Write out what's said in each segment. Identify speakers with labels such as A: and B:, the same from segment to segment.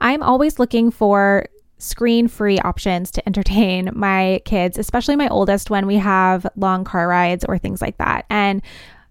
A: I'm always looking for screen free options to entertain my kids, especially my oldest when we have long car rides or things like that. And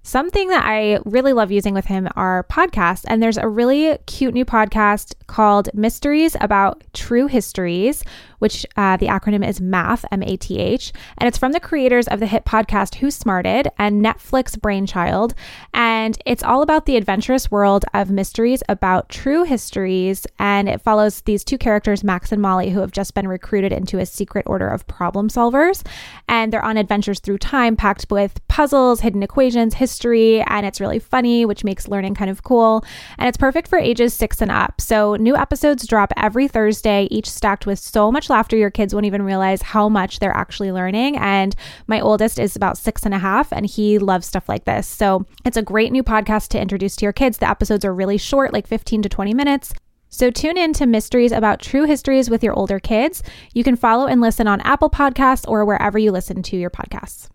A: Something that I really love using with him are podcasts. And there's a really cute new podcast called Mysteries About True Histories, which uh, the acronym is MATH, M A T H. And it's from the creators of the hit podcast Who Smarted and Netflix Brainchild. And it's all about the adventurous world of mysteries about true histories. And it follows these two characters, Max and Molly, who have just been recruited into a secret order of problem solvers. And they're on adventures through time packed with puzzles, hidden equations, history and it's really funny, which makes learning kind of cool. And it's perfect for ages six and up. So new episodes drop every Thursday, each stacked with so much laughter your kids won't even realize how much they're actually learning. And my oldest is about six and a half, and he loves stuff like this. So it's a great new podcast to introduce to your kids. The episodes are really short, like 15 to 20 minutes. So tune in to Mysteries About True Histories with your older kids. You can follow and listen on Apple Podcasts or wherever you listen to your podcasts.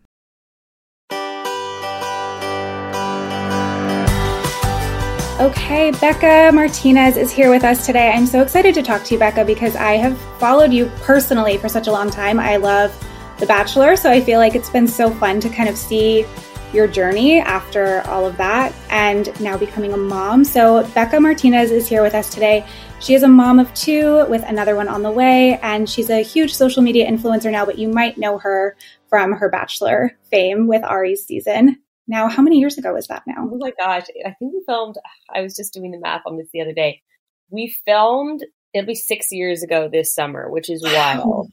A: Okay, Bekah Martinez is here with us today. I'm so excited to talk to you, Bekah, because I have followed you personally for such a long time. I love The Bachelor, so I feel like it's been so fun to kind of see your journey after all of that and now becoming a mom. So, Bekah Martinez is here with us today. She is a mom of two with another one on the way, and she's a huge social media influencer now, but you might know her from her Bachelor fame with Arie's season. Now, how many years ago was that now?
B: Oh my gosh. I think we filmed, I was just doing the math on this the other day. We filmed at least six years ago this summer, which is wild.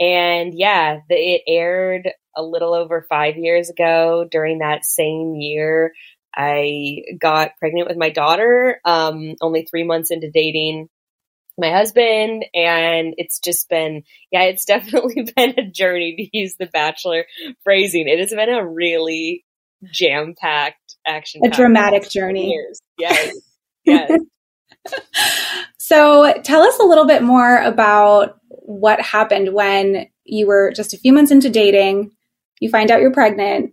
B: And yeah, the, it aired a little over five years ago. During that same year, I got pregnant with my daughter, um, only three months into dating my husband and it's just been yeah it's definitely been a journey to use the bachelor phrasing it has been a really jam packed action.
A: A dramatic journey.
B: Years. Yes. Yes.
A: so tell us a little bit more about what happened when you were just a few months into dating. You find out you're pregnant.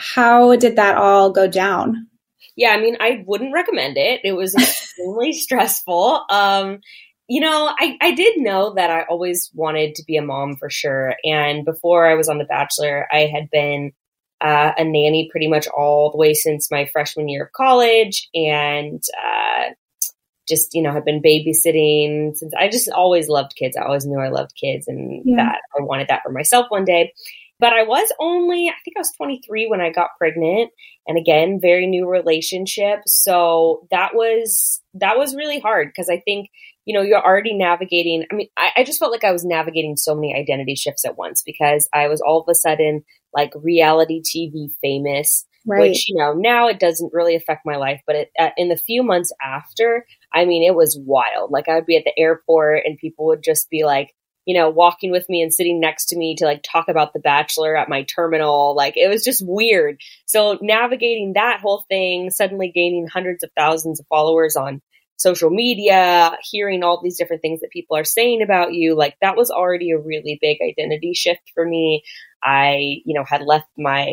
A: How did that all go down?
B: Yeah, I mean, I wouldn't recommend it. It was extremely stressful. Um, you know, I, I did know that I always wanted to be a mom for sure. And before I was on The Bachelor, I had been uh, a nanny pretty much all the way since my freshman year of college and uh, just you know have been babysitting since i just always loved kids i always knew i loved kids and yeah. that i wanted that for myself one day but i was only i think i was 23 when i got pregnant and again very new relationship so that was that was really hard because i think you know, you're already navigating. I mean, I, I, just felt like I was navigating so many identity shifts at once because I was all of a sudden like reality TV famous, right. which, you know, now it doesn't really affect my life. But it, uh, in the few months after, I mean, it was wild. Like I would be at the airport and people would just be like, you know, walking with me and sitting next to me to like talk about The Bachelor at my terminal. Like it was just weird. So navigating that whole thing, suddenly gaining hundreds of thousands of followers on social media, hearing all these different things that people are saying about you, like that was already a really big identity shift for me. I, you know, had left my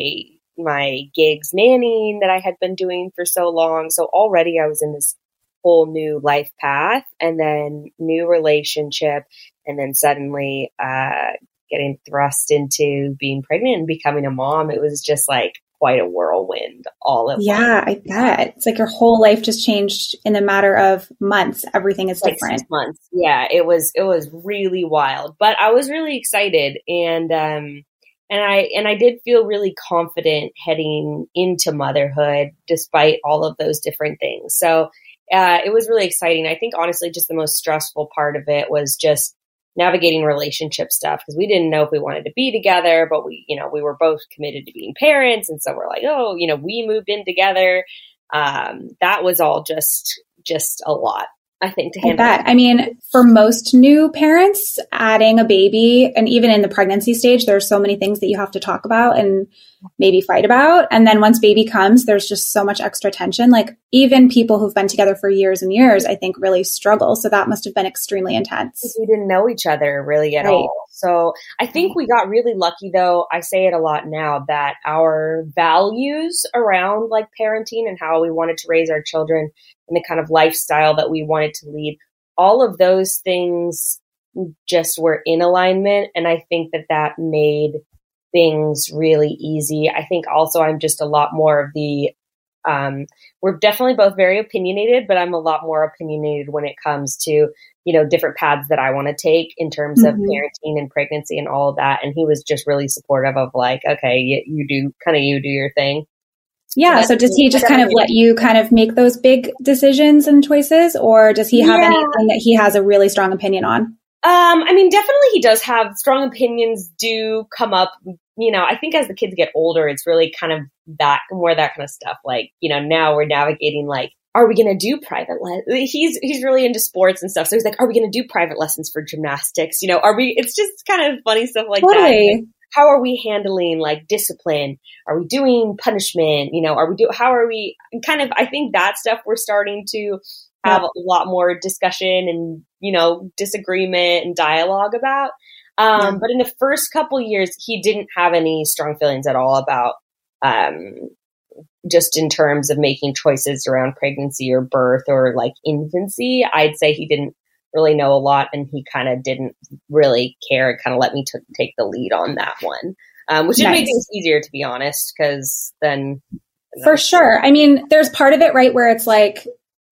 B: my gigs nannying that I had been doing for so long. So already I was in this whole new life path and then new relationship and then suddenly uh getting thrust into being pregnant and becoming a mom. It was just like quite a whirlwind all at
A: yeah, once. Yeah, I bet. It's like your whole life just changed in a matter of months. Everything is like different.
B: months. Yeah, it was it was really wild. But I was really excited and um and I and I did feel really confident heading into motherhood despite all of those different things. So uh, it was really exciting. I think honestly, just the most stressful part of it was just navigating relationship stuff because we didn't know if we wanted to be together, but we, you know, we were both committed to being parents. And so we're like, oh, you know, we moved in together. Um, that was all just, just a lot. I think to handle.
A: that. I mean, for most new parents, adding a baby and even in the pregnancy stage, there are so many things that you have to talk about and maybe fight about. And then once baby comes, there's just so much extra tension. Like even people who've been together for years and years, I think really struggle. So that must have been extremely intense.
B: We didn't know each other really at right. all. So I think we got really lucky though. I say it a lot now that our values around like parenting and how we wanted to raise our children and the kind of lifestyle that we wanted to lead all of those things just were in alignment. And I think that that made things really easy. I think also I'm just a lot more of the, um, we're definitely both very opinionated, but I'm a lot more opinionated when it comes to, you know, different paths that I want to take in terms mm-hmm. of parenting and pregnancy and all of that. And he was just really supportive of like, okay, you, you do kind of you do your thing.
C: Yeah. So, so does he just kind of let you kind of make those big decisions and choices, or does he have yeah. anything that he has a really strong opinion on?
B: Um, I mean, definitely he does have strong opinions do come up. You know, I think as the kids get older, it's really kind of that more that kind of stuff. Like, you know, now we're navigating like, are we going to do private le- he's he's really into sports and stuff so he's like are we going to do private lessons for gymnastics you know are we it's just kind of funny stuff like totally. that how are we handling like discipline? Are we doing punishment? You know are we do how are we kind of i think that stuff we're starting to have a lot more discussion and you know disagreement and dialogue about. Um, yeah. but in the first couple years he didn't have any strong feelings at all about um, just in terms of making choices around pregnancy or birth or like infancy. I'd say he didn't really know a lot and he kind of didn't really care and kind of let me t- take the lead on that one um, which nice. made things easier to be honest because then
C: for sure i mean there's part of it right where it's like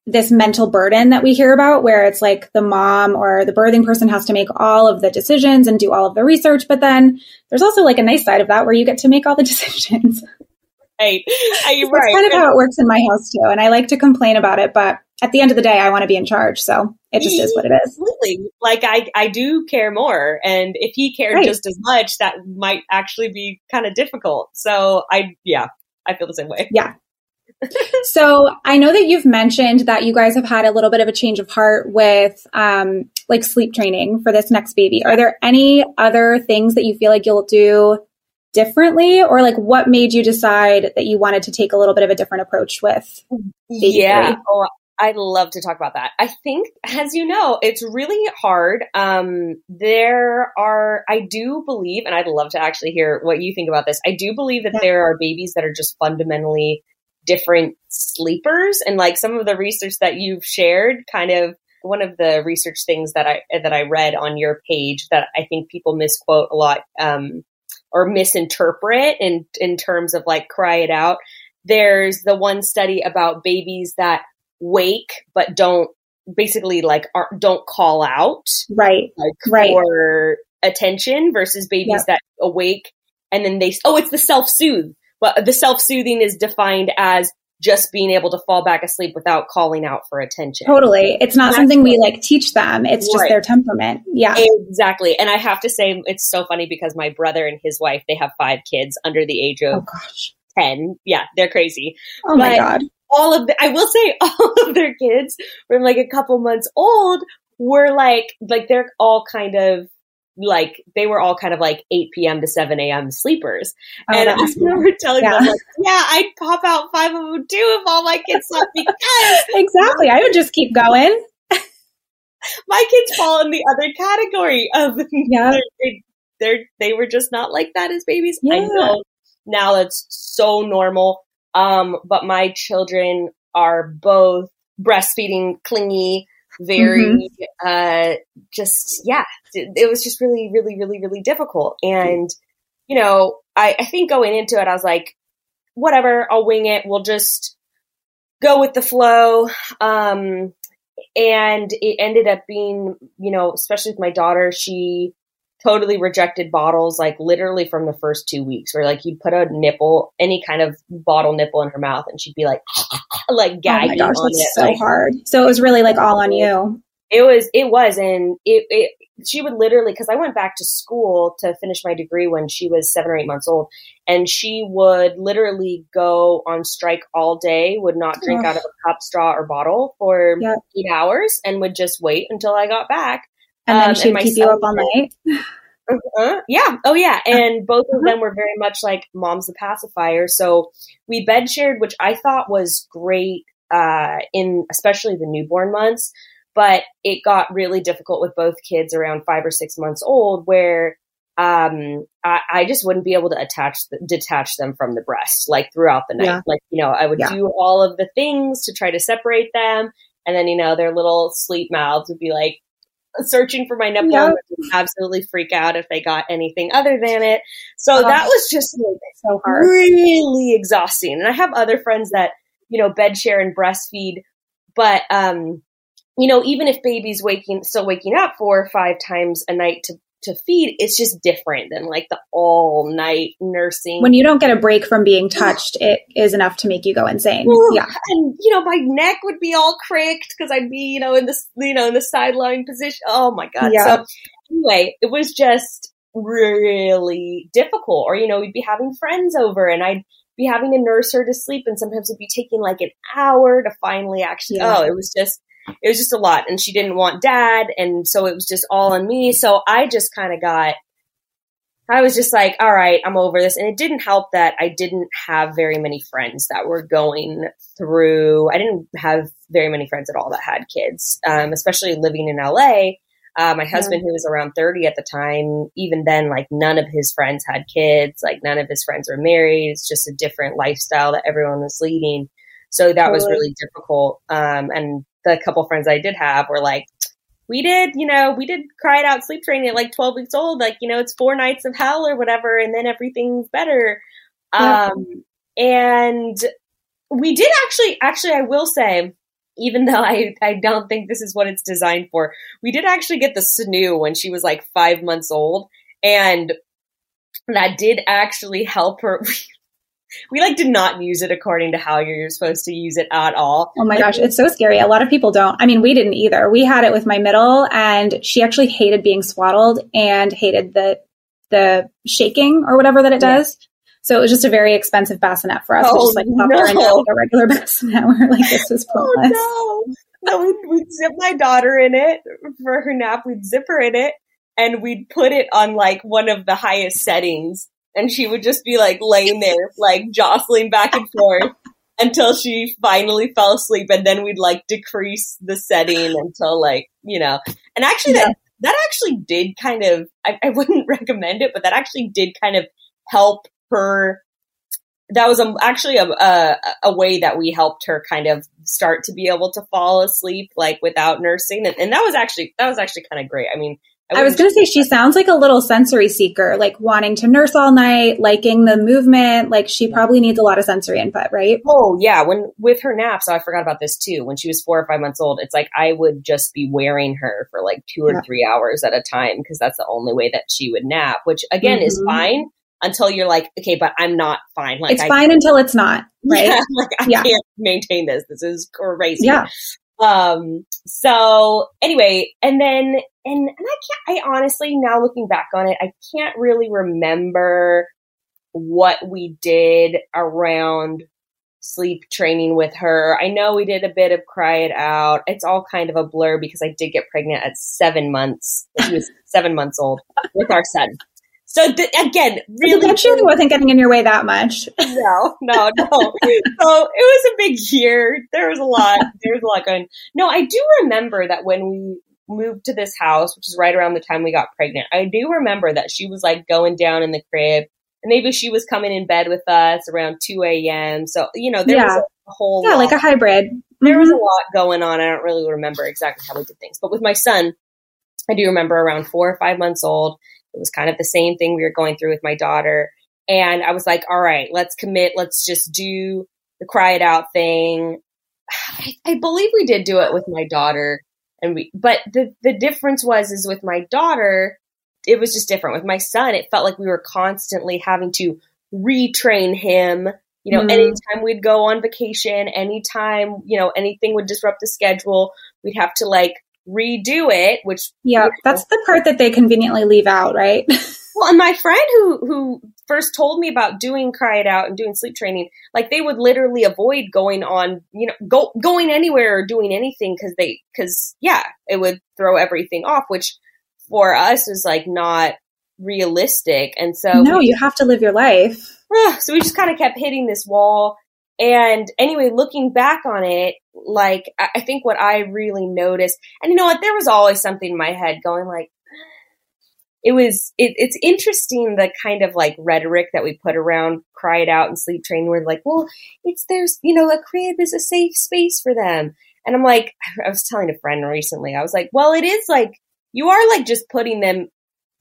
C: this mental burden that we hear about where it's like the mom or the birthing person has to make all of the decisions and do all of the research but then there's also like a nice side of that where you get to make all the decisions
B: right,
C: That's right. kind of how it works in my house too and i like to complain about it but at the end of the day i want to be in charge so it just is what it is.
B: Absolutely. Like i i do care more and if he cared right. just as much that might actually be kind of difficult. So i yeah i feel the same way.
C: Yeah. So I know that you've mentioned that you guys have had a little bit of a change of heart with um, like sleep training for this next baby. Are there any other things that you feel like you'll do differently, or like what made you decide that you wanted to take a little bit of a different approach with?
B: yeah, oh, I'd love to talk about that. I think, as you know, it's really hard. Um, there are, I do believe, and I'd love to actually hear what you think about this. I do believe that there are babies that are just fundamentally different sleepers and like some of the research that you've shared kind of one of the research things that I that I read on your page that I think people misquote a lot um, or misinterpret in in terms of like cry it out. There's the one study about babies that wake but don't basically like are, don't call out
C: right
B: like
C: right.
B: for attention versus babies yep. that awake and then they oh it's the self soothe but the self soothing is defined as just being able to fall back asleep without calling out for attention.
C: Totally. It's not That's something we like teach them. It's just their temperament. Yeah.
B: Exactly. And I have to say it's so funny because my brother and his wife, they have five kids under the age of oh, gosh. 10. Yeah, they're crazy.
C: Oh but my god.
B: All of the I will say all of their kids from like a couple months old were like like they're all kind of like they were all kind of like 8 p.m. to 7 a.m. sleepers. Oh, and I remember telling yeah. them, like, yeah, I'd pop out five of them too if all my kids slept because
C: exactly. I would just keep going.
B: my kids fall in the other category of yeah. They're, they're, they were just not like that as babies. Yeah. I know now that's so normal. Um, but my children are both breastfeeding, clingy, very mm-hmm. uh just yeah it, it, was just really really really really difficult. And you know I, I think going into it i was like whatever i'll wing it. We'll just go with the flow. Um and it ended up being you know especially with my daughter she totally rejected bottles like literally from the first two weeks where like you'd put a nipple any kind of bottle nipple in her mouth and she'd be like like gagging oh my gosh that's it.
C: so like, hard so it was really like all on you
B: it was it was and it, it she would literally because i went back to school to finish my degree when she was seven or eight months old and she would literally go on strike all day would not drink out of a cup straw or bottle for yep. eight hours and would just wait until i got back
C: and then um, she'd keep you up all night.
B: Uh-huh. Yeah. Oh, yeah. And both of uh-huh. them were very much like mom's the pacifier. So we bed shared, which I thought was great uh, in especially the newborn months. But it got really difficult with both kids around five or six months old, where um, I, I, just wouldn't be able to attach the, detach them from the breast like throughout the night. Yeah. Like you know, I would yeah. do all of the things to try to separate them, and then you know their little sleep mouths would be like searching for my nipple yep. absolutely freak out if they got anything other than it. So oh, that was just so hard. really exhausting. And I have other friends that, you know, bed share and breastfeed, but um, you know, even if baby's waking still waking up four or five times a night to to feed, it's just different than like the all night nursing.
C: When you don't get a break from being touched, it is enough to make you go insane. Yeah.
B: And you know, my neck would be all cricked because I'd be, you know, in this you know, in the sideline position. Oh my God. Yeah. So anyway, it was just really difficult. Or, you know, we'd be having friends over and I'd be having to nurse her to sleep and sometimes it'd be taking like an hour to finally actually yeah. oh, it was just it was just a lot. And she didn't want dad. And so it was just all on me. So I just kind of got, I was just like, all right, I'm over this. And it didn't help that I didn't have very many friends that were going through, I didn't have very many friends at all that had kids, um, especially living in LA. Uh, my husband, yeah. who was around 30 at the time, even then, like none of his friends had kids. Like none of his friends were married. It's just a different lifestyle that everyone was leading. So that totally. was really difficult. Um, and the couple friends I did have were like, we did, you know, we did cry it out sleep training at like 12 weeks old. Like, you know, it's four nights of hell or whatever, and then everything's better. Yeah. Um, and we did actually, actually, I will say, even though I, I don't think this is what it's designed for, we did actually get the snoo when she was like five months old. And that did actually help her. we like did not use it according to how you're supposed to use it at all.
C: Oh my gosh, it's so scary. A lot of people don't. I mean, we didn't either. We had it with my middle and she actually hated being swaddled and hated the the shaking or whatever that it does. Yeah. So it was just a very expensive bassinet for us. Oh, we just oh, like no. her into like a regular bassinet. We're like, this is pointless.
B: Oh, no. no we'd, we'd zip my daughter in it for her nap. We'd zip her in it and we'd put it on like one of the highest settings and she would just be like laying there, like jostling back and forth until she finally fell asleep. And then we'd like decrease the setting until like, you know, and actually yeah. that, that actually did kind of, I, I wouldn't recommend it, but that actually did kind of help her that was a, um, a, a, a, way that we helped her kind of start to be able to fall asleep like without nursing and, and that was actually that was actually kind of great i mean
C: I, I was going to say she sounds like a little sensory seeker, like wanting to nurse all night, liking the movement. Like she probably needs a lot of sensory input, right?
B: Oh yeah. When with her naps, so I forgot about this too. When she was four or five months old, it's like I would just be wearing her for like two or yeah. three hours at a time because that's the only way that she would nap. Which again mm-hmm. is fine until you're like, okay, but I'm not fine. Like
C: it's I, fine until it's not, right? Yeah,
B: like I yeah. can't maintain this. This is crazy. Yeah. Um, so anyway, and then, and, and I can't, I honestly, now looking back on it, I can't really remember what we did around sleep training with her. I know we did a bit of cry it out. It's all kind of a blur because I did get pregnant at seven months. She was seven months old with our son. So th- again, really,
C: that really wasn't getting in your way that much.
B: No, no, no. so it was a big year. There was a lot. There was a lot going. No, I do remember that when we moved to this house, which is right around the time we got pregnant, I do remember that she was like going down in the crib, and maybe she was coming in bed with us around two a.m. So you know, there yeah. was a, a whole
C: yeah, lot. like a hybrid.
B: There mm-hmm. was a mm-hmm. lot going on. I don't really remember exactly how we did things, but with my son, I do remember around four or five months old it was kind of the same thing we were going through with my daughter. And I was like, all right, let's commit. Let's just do the cry it out thing. I, I believe we did do it with my daughter. And we, but the, the difference was, is with my daughter, it was just different. With my son, it felt like we were constantly having to retrain him. You know, mm-hmm. anytime we'd go on vacation, anytime, you know, anything would disrupt the schedule, we'd have to like redo it, which
C: yeah, that's the part that they conveniently leave out, right?
B: well, and my friend who who first told me about doing cry it out and doing sleep training, like they would literally avoid going on, you know, go going anywhere or doing anything because they because yeah, it would throw everything off, which for us is like not realistic. And so
C: no, we, you have to live your life.
B: So we just kind of kept hitting this wall. And anyway, looking back on it, like I think what I really noticed, and you know what, there was always something in my head going like, it was it, it's interesting the kind of like rhetoric that we put around cry it out and sleep training. We're like, well, it's there's you know a crib is a safe space for them, And I'm like, I was telling a friend recently, I was like, well, it is like, you are like just putting them,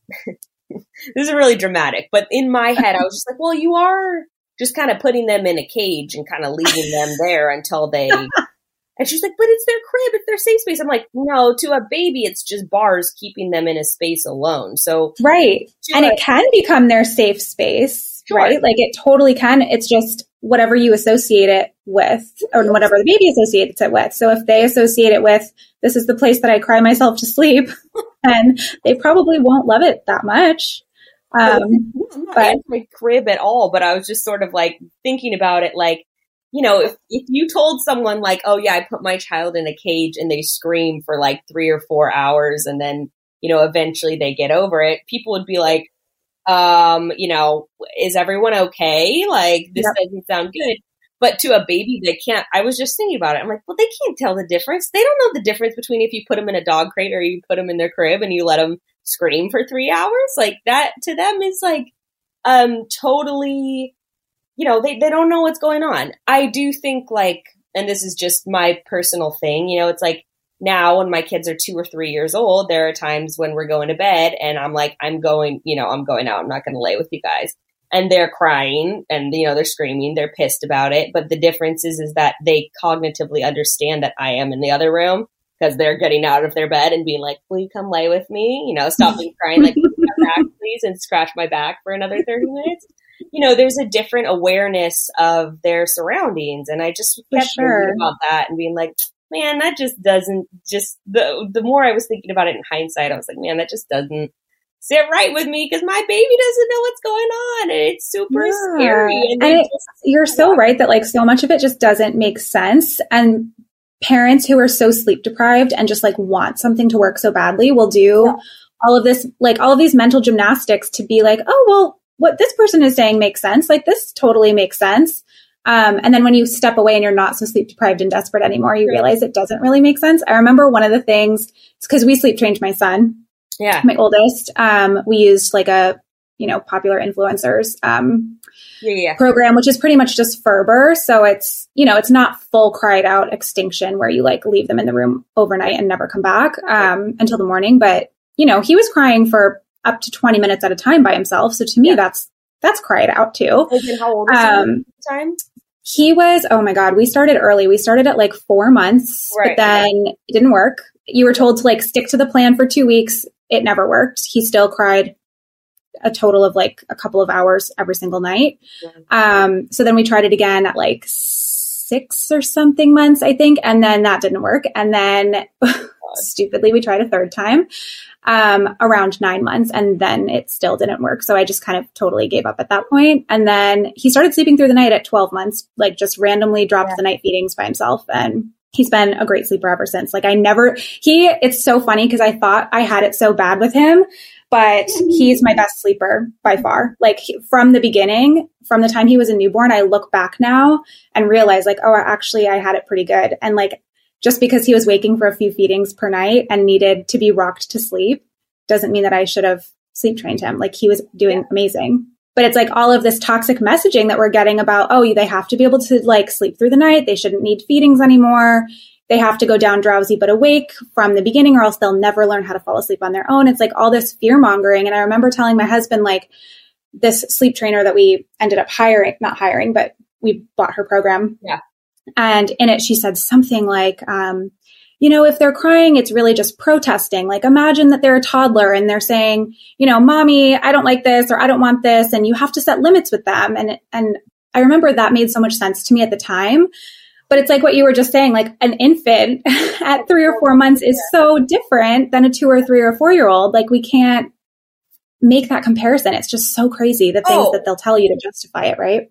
B: this is really dramatic, but in my head, I was just like, well, you are just kind of putting them in a cage and kind of leaving them there until they and she's like, but it's their crib, it's their safe space. I'm like, no, to a baby, it's just bars keeping them in a space alone. So,
C: right. And a- it can become their safe space, sure. right? Like it totally can. It's just whatever you associate it with or whatever the baby associates it with. So if they associate it with, this is the place that I cry myself to sleep, then they probably won't love it that much.
B: Um, I'm not but, my crib at all, but I was just sort of like thinking about it like, you know, if, if you told someone like, oh yeah, I put my child in a cage and they scream for like three or four hours and then, you know, eventually they get over it, people would be like, um, you know, is everyone okay? Like this yep. doesn't sound good. But to a baby, they can't. I was just thinking about it. I'm like, well, they can't tell the difference. They don't know the difference between if you put them in a dog crate or you put them in their crib and you let them scream for three hours. Like that to them is like, um, totally you know, they, they don't know what's going on. I do think like, and this is just my personal thing, you know, it's like now when my kids are two or three years old, there are times when we're going to bed and I'm like, I'm going, you know, I'm going out. I'm not going to lay with you guys. And they're crying and, you know, they're screaming. They're pissed about it. But the difference is, is that they cognitively understand that I am in the other room because they're getting out of their bed and being like, will you come lay with me? You know, stop me crying, like, back, please, and scratch my back for another 30 minutes you know, there's a different awareness of their surroundings. And I just kept sure. thinking about that and being like, man, that just doesn't just the the more I was thinking about it in hindsight, I was like, man, that just doesn't sit right with me because my baby doesn't know what's going on and it's super yeah. scary.
C: And, and it, just, you're so right that like so much of it just doesn't make sense. And parents who are so sleep deprived and just like want something to work so badly will do yeah. all of this, like all of these mental gymnastics to be like, oh, well, what this person is saying makes sense. Like this totally makes sense. Um, and then when you step away and you're not so sleep deprived and desperate anymore, you realize it doesn't really make sense. I remember one of the things, it's because we sleep trained my son.
B: Yeah.
C: My oldest. Um, we used like a, you know, popular influencers, um, yeah, yeah. program, which is pretty much just Ferber. So it's, you know, it's not full cried out extinction where you like leave them in the room overnight and never come back, um, until the morning. But, you know, he was crying for up to 20 minutes at a time by himself. So to me, yeah. that's, that's cried out too.
B: And how old um, he time?
C: He was, oh my God, we started early. We started at like four months, right. but then it didn't work. You were told to like stick to the plan for two weeks. It never worked. He still cried a total of like a couple of hours every single night. Um, so then we tried it again at like six or something months, I think, and then that didn't work. And then stupidly, we tried a third time um, around nine months, and then it still didn't work. So I just kind of totally gave up at that point. And then he started sleeping through the night at 12 months, like just randomly dropped yeah. the night feedings by himself. And he's been a great sleeper ever since. Like I never, he, it's so funny because I thought I had it so bad with him, but he's my best sleeper by far. Like from the beginning, from the time he was a newborn, I look back now and realize like, oh, actually I had it pretty good. And like just because he was waking for a few feedings per night and needed to be rocked to sleep doesn't mean that I should have sleep trained him. Like he was doing amazing. But it's like all of this toxic messaging that we're getting about, oh, they have to be able to like sleep through the night. They shouldn't need feedings anymore. They have to go down drowsy but awake from the beginning or else they'll never learn how to fall asleep on their own. It's like all this fear mongering. And I remember telling my husband, like, this sleep trainer that we ended up hiring, not hiring, but we bought her program.
B: Yeah.
C: And in it, she said something like, um, you know, if they're crying, it's really just protesting. Like imagine that they're a toddler and they're saying, you know, mommy, I don't like this or I don't want this. And you have to set limits with them. And, and I remember that made so much sense to me at the time. But it's like what you were just saying, like an infant at three or four months is so different than a two or three or four year old. Like we can't make that comparison. It's just so crazy the things oh. that they'll tell you to justify it, right?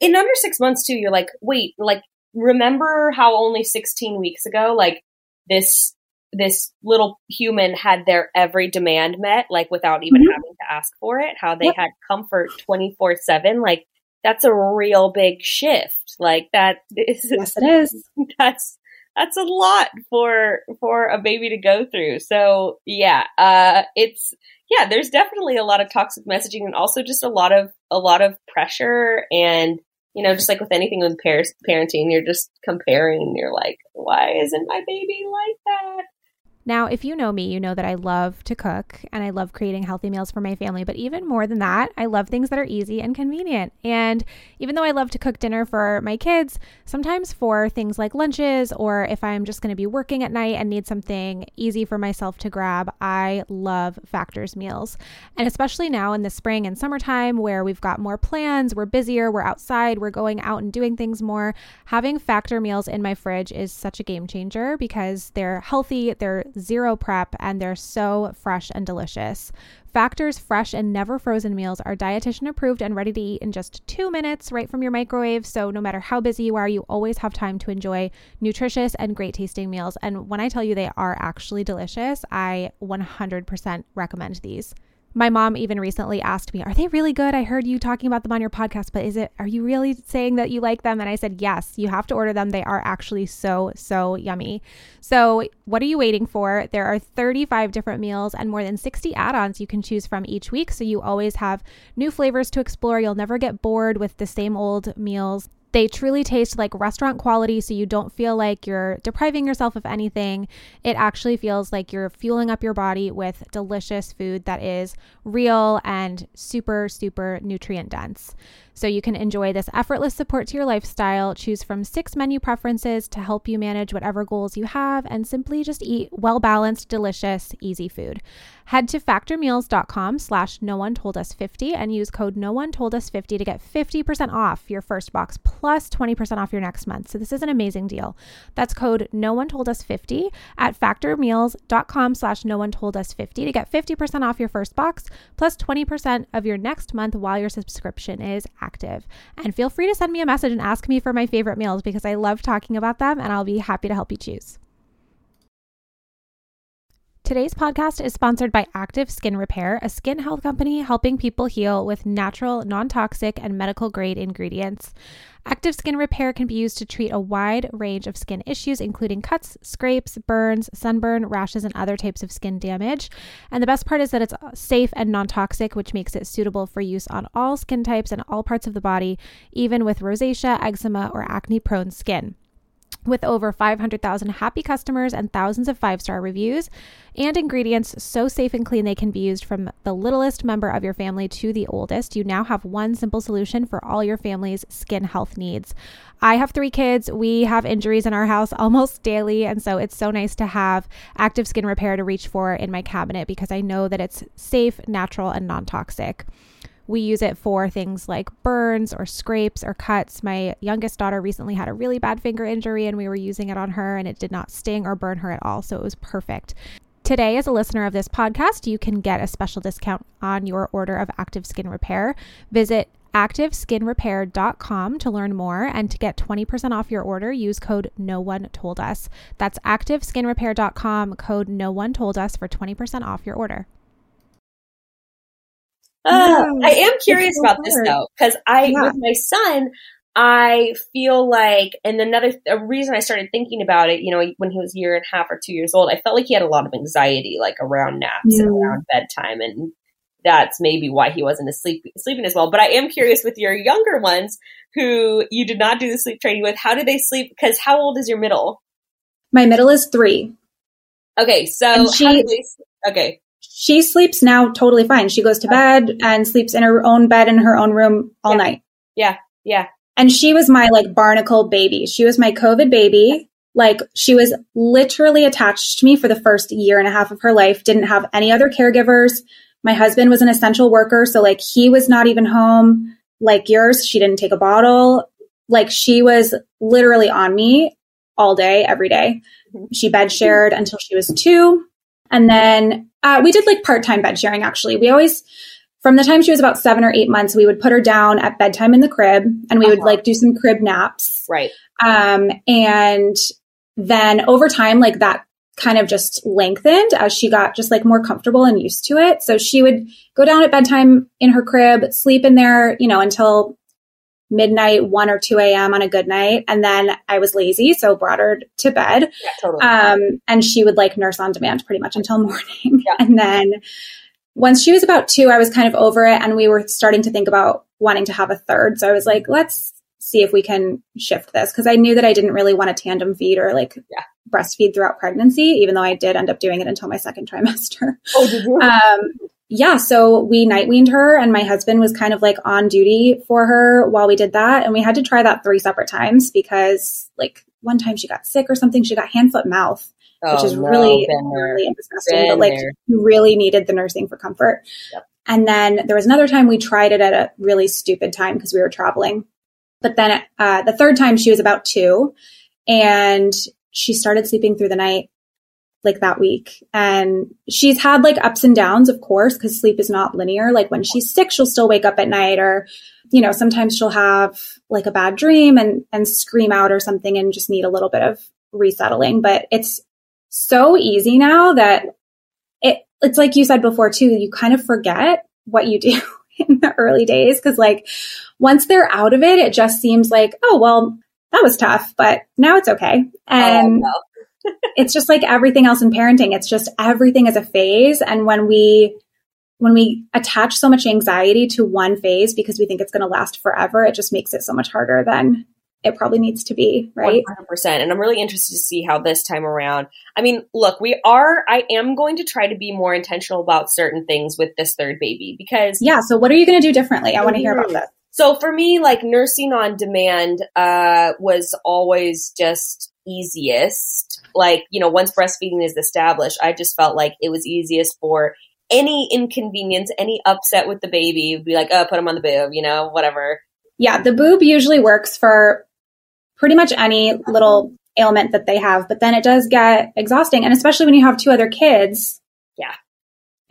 B: In under six months too, you're like, wait, like remember how only 16 weeks ago, like this this little human had their every demand met, like without even mm-hmm. having to ask for it, how they yep. had comfort 24 7. Like, that's a real big shift. Like, that is,
C: yes, it is.
B: That's, that's a lot for, for a baby to go through. So, yeah, uh, it's, yeah, there's definitely a lot of toxic messaging and also just a lot of, a lot of pressure and you know, just like with anything with par- parenting, you're just comparing. You're like, why isn't my baby like that?
A: Now, if you know me, you know that I love to cook and I love creating healthy meals for my family. But even more than that, I love things that are easy and convenient. And even though I love to cook dinner for my kids, sometimes for things like lunches or if I'm just going to be working at night and need something easy for myself to grab, I love Factors meals. And especially now in the spring and summertime where we've got more plans, we're busier, we're outside, we're going out and doing things more, having Factor meals in my fridge is such a game changer because they're healthy, they're zero prep, and they're so fresh and delicious. Factor's fresh and never frozen meals are dietitian approved and ready to eat in just two minutes right from your microwave. So, no matter how busy you are, you always have time to enjoy nutritious and great tasting meals. And when I tell you they are actually delicious, I 100% recommend these my mom even recently asked me, "Are they really good? I heard you talking about them on your podcast, but is it are you really saying that you like them?" And I said, "Yes, you have to order them. They are actually so so yummy." So, what are you waiting for? There are 35 different meals and more than 60 add-ons you can choose from each week, so you always have new flavors to explore. You'll never get bored with the same old meals. They truly taste like restaurant quality, so you don't feel like you're depriving yourself of anything. It actually feels like you're fueling up your body with delicious food that is real and super, super nutrient dense. So you can enjoy this effortless support to your lifestyle, choose from six menu preferences to help you manage whatever goals you have, and simply just eat well balanced, delicious, easy food. Head to factormeals.com slash no one told us 50 and use code no one told us 50 to get 50% off your first box plus 20% off your next month. So this is an amazing deal. That's code no one told us 50 at factormeals.com slash no one told us 50 to get 50% off your first box plus 20% of your next month while your subscription is active. And feel free to send me a message and ask me for my favorite meals because I love talking about them and I'll be happy to help you choose. Today's podcast is sponsored by Active Skin Repair, a skin health company helping people heal with natural, non toxic, and medical grade ingredients. Active Skin Repair can be used to treat a wide range of skin issues, including cuts, scrapes, burns, sunburn, rashes, and other types of skin damage. And the best part is that it's safe and non toxic, which makes it suitable for use on all skin types and all parts of the body, even with rosacea, eczema, or acne prone skin. With over 500,000 happy customers and thousands of five star reviews, and ingredients so safe and clean they can be used from the littlest member of your family to the oldest, you now have one simple solution for all your family's skin health needs. I have three kids. We have injuries in our house almost daily. And so it's so nice to have active skin repair to reach for in my cabinet because I know that it's safe, natural, and non toxic. We use it for things like burns or scrapes or cuts. My youngest daughter recently had a really bad finger injury and we were using it on her and it did not sting or burn her at all. So it was perfect. Today, as a listener of this podcast, you can get a special discount on your order of Active Skin Repair. Visit activeskinrepair.com to learn more and to get 20% off your order use code no one told us that's activeskinrepair.com code no one told us for 20% off your order
B: uh, I am curious about this though, because I, yeah. with my son, I feel like, and another a reason I started thinking about it, you know, when he was a year and a half or two years old, I felt like he had a lot of anxiety, like around naps yeah. and around bedtime, and that's maybe why he wasn't asleep sleeping as well. But I am curious with your younger ones, who you did not do the sleep training with, how do they sleep? Because how old is your middle?
C: My middle is three.
B: Okay, so she, okay,
C: she sleeps now totally fine. She goes to bed and sleeps in her own bed in her own room all
B: yeah.
C: night.
B: Yeah. Yeah.
C: And she was my like barnacle baby. She was my COVID baby. Like she was literally attached to me for the first year and a half of her life, didn't have any other caregivers. My husband was an essential worker. So like he was not even home like yours. She didn't take a bottle. Like she was literally on me all day, every day. Mm-hmm. She bed shared until she was two. And then uh, we did like part time bed sharing, actually. We always, from the time she was about seven or eight months, we would put her down at bedtime in the crib and we uh-huh. would like do some crib naps.
B: Right.
C: Um, and then over time, like that kind of just lengthened as she got just like more comfortable and used to it. So she would go down at bedtime in her crib, sleep in there, you know, until midnight, 1 or 2 a.m. on a good night. And then I was lazy, so brought her to bed.
B: Yeah, totally.
C: Um, and she would like nurse on demand pretty much until morning. Yeah. And then once she was about two, I was kind of over it. And we were starting to think about wanting to have a third. So I was like, let's see if we can shift this because I knew that I didn't really want to tandem feed or like
B: Yeah.
C: breastfeed throughout pregnancy, even though I did end up doing it until my second trimester.
B: Oh, did you?
C: Um, yeah, so we night weaned her, and my husband was kind of like on duty for her while we did that. And we had to try that three separate times because, like, one time she got sick or something, she got hand, foot, mouth, which
B: Oh,
C: is
B: no,
C: really, really disgusting.
B: Been
C: but like,
B: there.
C: you really needed the nursing for comfort.
B: Yep.
C: And then there was another time we tried it at a really stupid time because we were traveling. But then uh, the third time she was about two, and she started sleeping through the night like that week. And she's had like ups and downs, of course, because sleep is not linear. Like when she's sick, she'll still wake up at night or, you know, sometimes she'll have like a bad dream and, and scream out or something and just need a little bit of resettling. But it's so easy now that it, it's like you said before too, you kind of forget what you do in the early days. Cause like once they're out of it, it just seems like, oh, well, that was tough, but now it's okay. Oh, and
B: oh.
C: It's just like everything else in parenting. It's just everything is a phase. And when we when we attach so much anxiety to one phase because we think it's going to last forever it just makes it so much harder than it probably needs to be right?
B: 100%. And I'm really interested to see how this time around. I mean, look, we are, I am going to try to be more intentional about certain things with this third baby because
C: yeah so what are you going to do differently? I want to hear about that
B: So for me, like nursing on demand uh, was always just easiest. Like, you know, once breastfeeding is established, I just felt like it was easiest for any inconvenience, any upset with the baby, would be like, oh, put him on the boob, you know, whatever.
C: yeah the boob usually works for pretty much any little ailment that they have but then it does get exhausting and especially when you have two other kids
B: Yeah.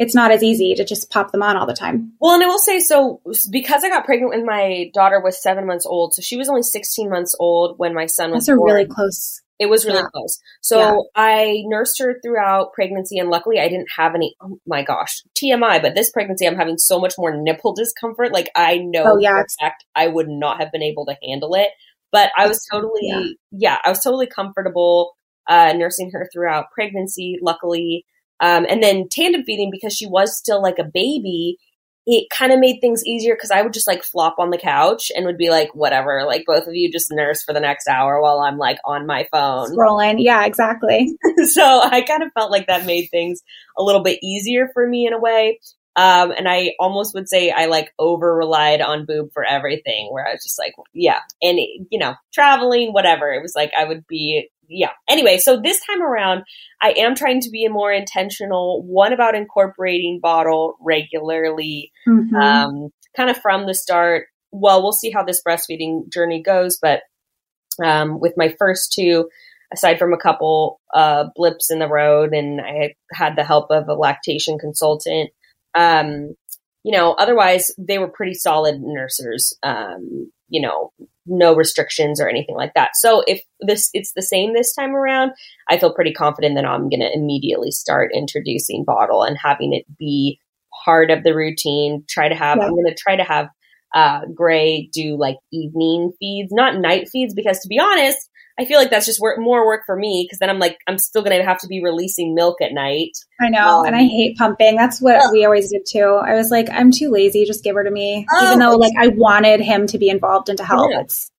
C: It's not as easy to just pop them on all the time
B: Well, and I will say so because I got pregnant when my daughter was seven months old, so she was only 16 months old when my son was
C: that's a
B: born.
C: really close
B: It was really
C: Yeah.
B: close. So
C: Yeah.
B: I nursed her throughout pregnancy, and luckily I didn't have any. Oh my gosh, TMI! But this pregnancy, I'm having so much more nipple discomfort. Like I know
C: Oh, yeah.
B: for fact I would not have been able to handle it. But I was totally,
C: Yeah.
B: yeah, I was totally comfortable uh, nursing her throughout pregnancy. Luckily, um, and then tandem feeding because she was still like a baby. It kind of made things easier because I would just like flop on the couch and would be like, whatever, like both of you just nurse for the next hour while I'm like on my phone
C: scrolling yeah exactly
B: so I kind of felt like that made things a little bit easier for me in a way. Um, and I almost would say I like over relied on boob for everything, where I was just like, yeah, and you know, traveling, whatever. It was like I would be, yeah. Anyway, so this time around, I am trying to be a more intentional. One about incorporating bottle regularly,
C: Mhm.
B: um, kind of from the start. Well, we'll see how this breastfeeding journey goes, but um, with my first two, aside from a couple uh, blips in the road, and I had, had the help of a lactation consultant. Um, you know, otherwise they were pretty solid nursers. Um, you know, no restrictions or anything like that. So if this it's the same this time around, I feel pretty confident that I'm going to immediately start introducing bottle and having it be part of the routine. Try to have
C: Yeah.
B: I'm going to try to have uh, Gray do like evening feeds, not night feeds, because to be honest, I feel like that's just work, more work for me because then I'm like I'm still going to have to be releasing milk at night.
C: I know,
B: Um,
C: and I hate pumping. That's what we always did too. I was like, I'm too lazy. Just give her to me,
B: Oh,
C: even though like I wanted him to be involved and to help.
B: Yeah.
C: It's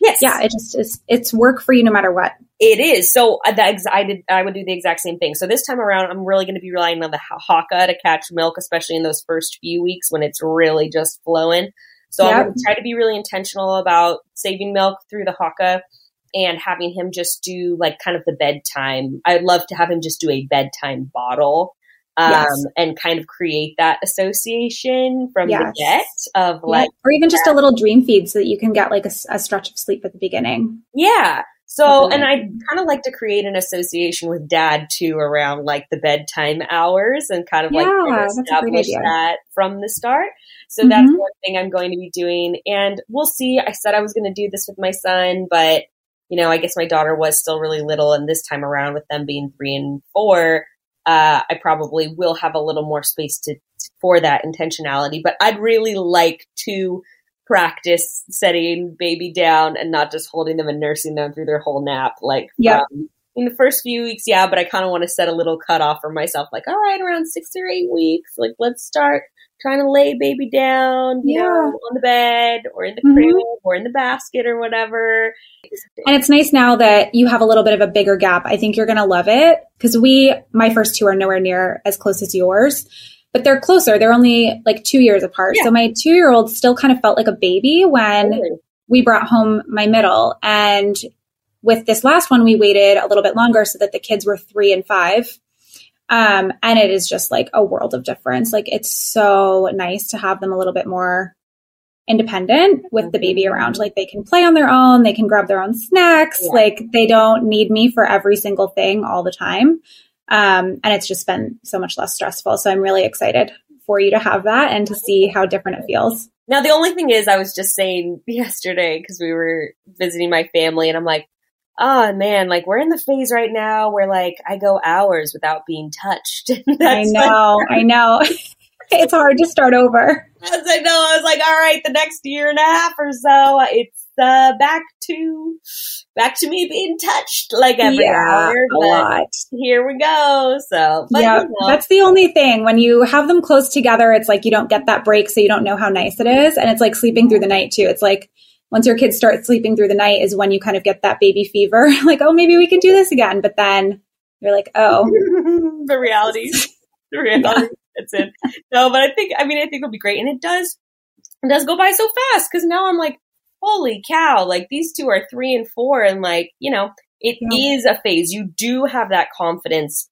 B: Yes,
C: yeah, it just is. It's work for you no matter what.
B: It is. So uh, that ex- I did. I would do the exact same thing. So this time around, I'm really going to be relying on the ha- Haakaa to catch milk, especially in those first few weeks when it's really just flowing. So I'm going to try to be really intentional about saving milk through the Haakaa and having him just do like kind of the bedtime. I'd love to have him just do a bedtime bottle. Um,
C: Yes.
B: and kind of create that association from
C: Yes.
B: the get of
C: Yeah.
B: like,
C: or even just a little dream feed so that you can get like a stretch of sleep at the beginning.
B: Yeah. So, and I kind of like to create an association with dad too around like the bedtime hours and kind of like
C: Yeah, that's
B: establish that from the start. So that's
C: Mhm.
B: one thing I'm going to be doing. And we'll see. I said I was going to do this with my son, but you know, I guess my daughter was still really little. And this time around with them being three and four, uh, I probably will have a little more space to, for that intentionality, but I'd really like to practice setting baby down and not just holding them and nursing them through their whole nap. Like,
C: Yeah.
B: um, in the first few weeks, yeah, but I kind of want to set a little cutoff for myself, like, all right, around six or eight weeks, like, let's start trying to lay baby down, you
C: Yeah.
B: know, on the bed or in the
C: Mhm.
B: crib or in the basket or whatever.
C: And it's nice now that you have a little bit of a bigger gap. I think you're going to love it because we, my first two are nowhere near as close as yours, but they're closer. They're only like two years apart.
B: Yeah.
C: So my two year old still kind of felt like a baby when
B: Totally.
C: we brought home my middle. And with this last one, we waited a little bit longer so that the kids were three and five. Um, and it is just like a world of difference. Like it's so nice to have them a little bit more independent with the baby around. Like they can play on their own, they can grab their own snacks.
B: Yeah.
C: Like they don't need me for every single thing all the time. Um, and it's just been so much less stressful. So I'm really excited for you to have that and to see how different it feels.
B: Now, the only thing is, I was just saying yesterday because we were visiting my family, and I'm like, oh man, like we're in the phase right now where like I go hours without being touched.
C: I know, I know. it's hard to start over.
B: As I know, I was like, all right, the next year and a half or so, it's uh, back to back to me being touched like every hour.
C: a lot.
B: here we go. So, but
C: yeah,
B: you know,
C: that's the only thing. When you have them close together, it's like you don't get that break, so you don't know how nice it is. And it's like sleeping through the night too. It's like once your kids start sleeping through the night is when you kind of get that baby fever. like, oh, maybe we can do this again. But then you're like, oh,
B: the reality, the reality. That's it. No, but I think, I mean, I think it'll be great, and it does, it does go by so fast because now I'm like, holy cow! Like these two are three and four, and like you know, it is
C: Yeah.
B: a phase. You do have that confidence.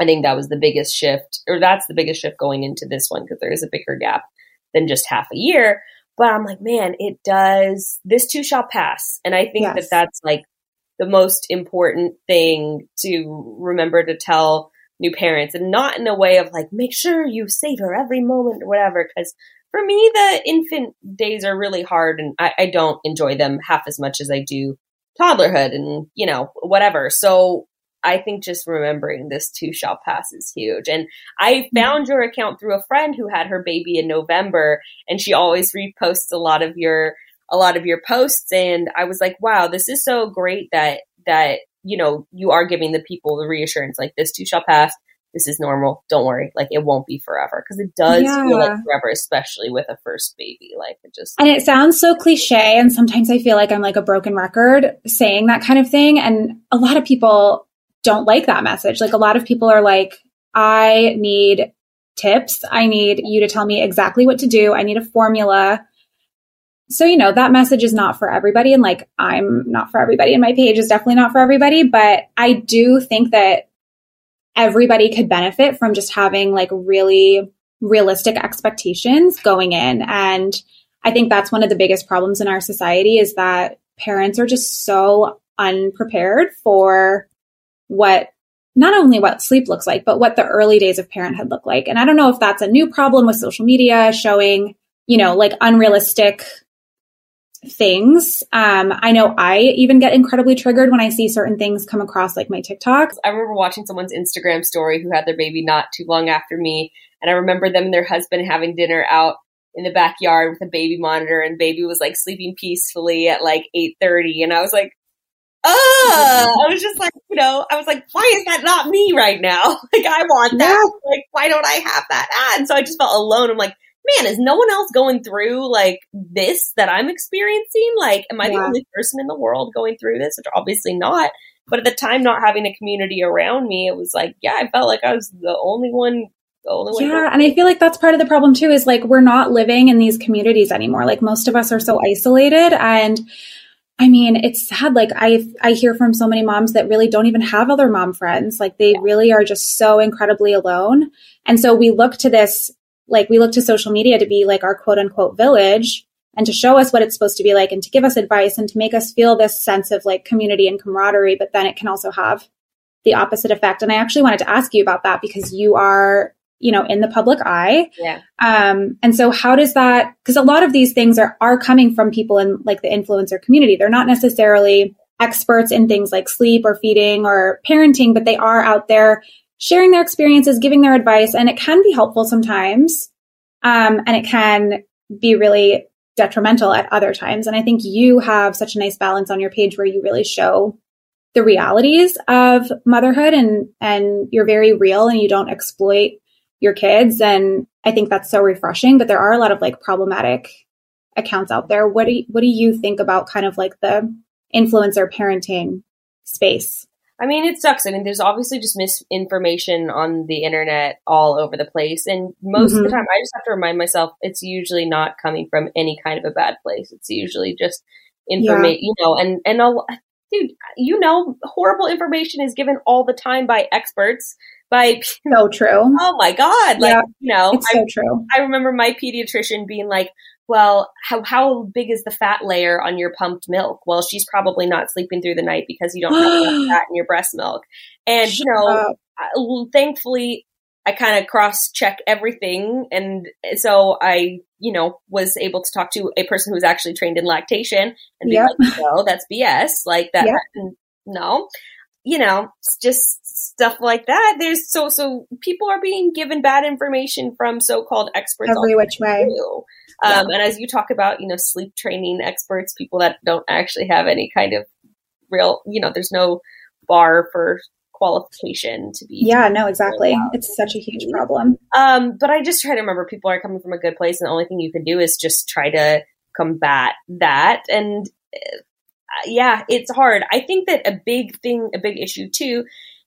B: I think that was the biggest shift, or that's the biggest shift going into this one because there is a bigger gap than just half a year. But I'm like, man, it does. This too shall pass, and I think that that's like the most important thing to remember to tell new parents and not in a way of like make sure you savor every moment or whatever because for me the infant days are really hard and I, I don't enjoy them half as much as i do toddlerhood and you know whatever so i think just remembering this too shall pass is huge. And i found your account through a friend who had her baby in november and she always reposts a lot of your a lot of your posts. And i was like wow this is so great that that you know you are giving the people the reassurance like this too shall pass. This is normal. Don't worry. Like it won't be forever. Because it does feel like forever especially with a first baby. Like it just
C: And it sounds so cliche. And sometimes I feel like I'm like a broken record saying that kind of thing. And a lot of people don't like that message. Like a lot of people are like, I need tips. I need you to tell me exactly what to do. I need a formula. So, you know, that message is not for everybody. And like, I'm not for everybody. And my page is definitely not for everybody. But I do think that everybody could benefit from just having like really realistic expectations going in. And I think that's one of the biggest problems in our society is that parents are just so unprepared for what not only what sleep looks like, but what the early days of parenthood look like. And I don't know if that's a new problem with social media showing, you know, like unrealistic things. Um, I know I even get incredibly triggered when I see certain things come across like my TikToks.
B: I remember watching someone's Instagram story who had their baby not too long after me, and I remember them and their husband having dinner out in the backyard with a baby monitor, and baby was like sleeping peacefully at like eight thirty, and I was like, ah, I was just like, you know, I was like, why is that not me right now? Like, I want that. Like, why don't I have that? And so I just felt alone. I'm like. Man, is no one else going through like this that I'm experiencing? Like, am I the only person in the world going through this? Which obviously not. But at the time, not having a community around me, it was like, yeah, I felt like I was the only one, the only one.
C: Yeah, and I feel like that's part of the problem too is like we're not living in these communities anymore. Like most of us are so isolated and I mean, it's sad like I I hear from so many moms that really don't even have other mom friends. Like they really are just so incredibly alone. And so we look to this like we look to social media to be like our quote unquote village and to show us what it's supposed to be like and to give us advice and to make us feel this sense of like community and camaraderie, but then it can also have the opposite effect. And I actually wanted to ask you about that because you are you know, in the public eye.
B: Yeah.
C: Um, and so how does that, because a lot of these things are, are coming from people in like the influencer community. They're not necessarily experts in things like sleep or feeding or parenting, but they are out there sharing their experiences, giving their advice, and it can be helpful sometimes. Um, and it can be really detrimental at other times. And I think you have such a nice balance on your page where you really show the realities of motherhood and and you're very real and you don't exploit your kids. And I think that's so refreshing. But there are a lot of like problematic accounts out there. What do you, what do you think about kind of like the influencer parenting space?
B: I mean, it sucks. I mean, there's obviously just misinformation on the internet all over the place. And most mm-hmm. of the mm-hmm. time, I just have to remind myself it's usually not coming from any kind of a bad place. It's usually just information, yeah. you know, and, and I'll, dude, you know, horrible information is given all the time by experts. By
C: so true.
B: Oh my god! Like yeah, you know,
C: it's I, so true.
B: I remember my pediatrician being like, well, how, how big is the fat layer on your pumped milk? Well, she's probably not sleeping through the night because you don't have enough fat in your breast milk. And, Shut you know, I, thankfully, I kind of cross check everything. And so I, you know, was able to talk to a person who's actually trained in lactation and be yep. like, no, that's BS. Like that. Yep. No, you know, just stuff like that. There's so, so people are being given bad information from so-called experts.
C: Every which way.
B: Um, And as you talk about, you know, sleep training experts, people that don't actually have any kind of real, you know, there's no bar for qualification to be.
C: Yeah, no, exactly. It's such a huge problem.
B: Um, but I just try to remember people are coming from a good place, and the only thing you can do is just try to combat that. And uh, yeah, it's hard. I think that a big thing, a big issue too,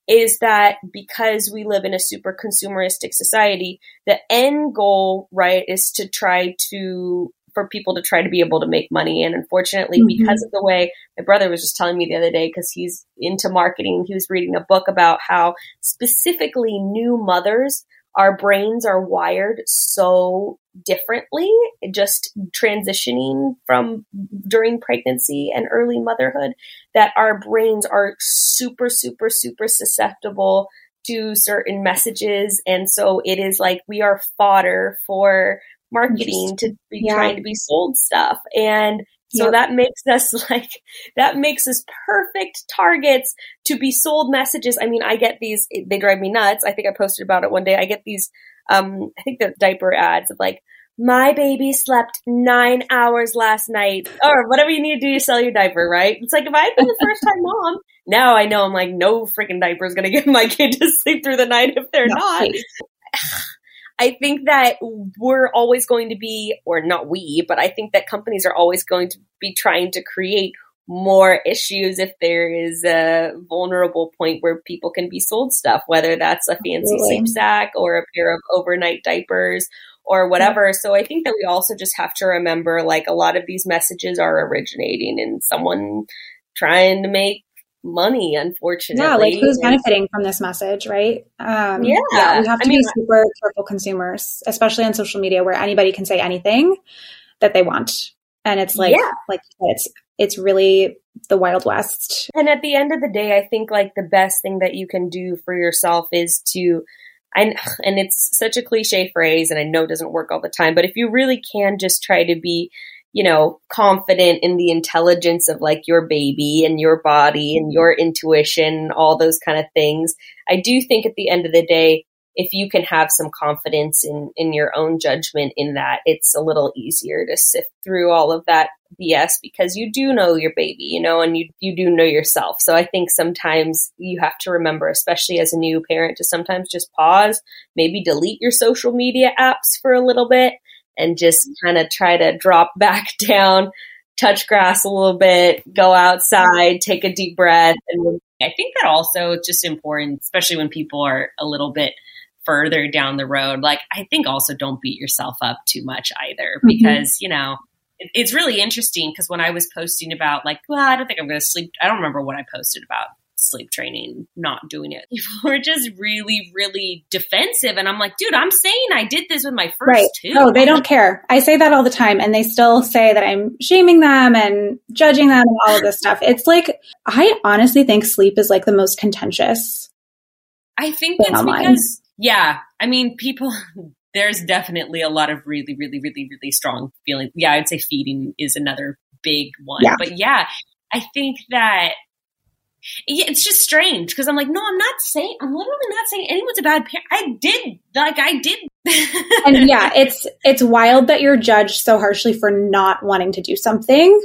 B: is that because we live in a super consumeristic society, the end goal, right, is to try to for people to try to be able to make money. And unfortunately, mm-hmm. because of the way my brother was just telling me the other day, because he's into marketing, he was reading a book about how specifically new mothers our brains are wired so differently, just transitioning from during pregnancy and early motherhood, that our brains are super, super, super susceptible to certain messages. And so it is like we are fodder for marketing to be yeah. trying to be sold stuff. And so yep. that makes us like, that makes us perfect targets to be sold messages. I mean, I get these, they drive me nuts. I think I posted about it one day. I get these, um, I think the diaper ads of like, my baby slept nine hours last night, or whatever you need to do to sell your diaper, right? It's like if I had been the first time mom, now I know I'm like, no freaking diaper is going to get my kid to sleep through the night if they're no, not. I think that we're always going to be, or not we, but I think that companies are always going to be trying to create more issues if there is a vulnerable point where people can be sold stuff, whether that's a fancy Absolutely. sleep sack or a pair of overnight diapers or whatever. Yeah. So I think that we also just have to remember like a lot of these messages are originating in someone trying to make money, unfortunately.
C: Yeah, like who's benefiting from this message, right? Um, yeah. yeah, we have to I be super careful consumers, especially on social media where anybody can say anything that they want. And it's like, yeah. like it's it's really the wild west.
B: And at the end of the day, I think like the best thing that you can do for yourself is to and and it's such a cliche phrase and I know it doesn't work all the time, but if you really can just try to be you know, confident in the intelligence of like your baby and your body and your intuition, all those kind of things. I do think at the end of the day, if you can have some confidence in in your own judgment in that, it's a little easier to sift through all of that BS because you do know your baby, you know, and you you do know yourself. So I think sometimes you have to remember, especially as a new parent, to sometimes just pause, maybe delete your social media apps for a little bit and just kind of try to drop back down, touch grass a little bit, go outside, take a deep breath. And
D: I think that also it's just important, especially when people are a little bit further down the road. Like, I think also don't beat yourself up too much either, mm-hmm. because, mm-hmm. you know, it's really interesting because when I was posting about like, well, I don't think I'm going to sleep. I don't remember what I posted about sleep training, not doing it. People were just really, really defensive. And I'm like, dude, I'm saying I did this with my first right. two.
C: Oh, they don't care. I say that all the time. And they still say that I'm shaming them and judging them and all of this stuff. It's like, I honestly think sleep is like the most contentious.
D: I think it's online. because, yeah, I mean, people, there's definitely a lot of really, really, really, really strong feeling. Yeah, I'd say feeding is another big one. Yeah. But yeah, I think that it's just strange because I'm like, no, I'm not saying, I'm literally not saying anyone's a bad parent. I did, like, I did.
C: and yeah, it's it's wild that you're judged so harshly for not wanting to do something.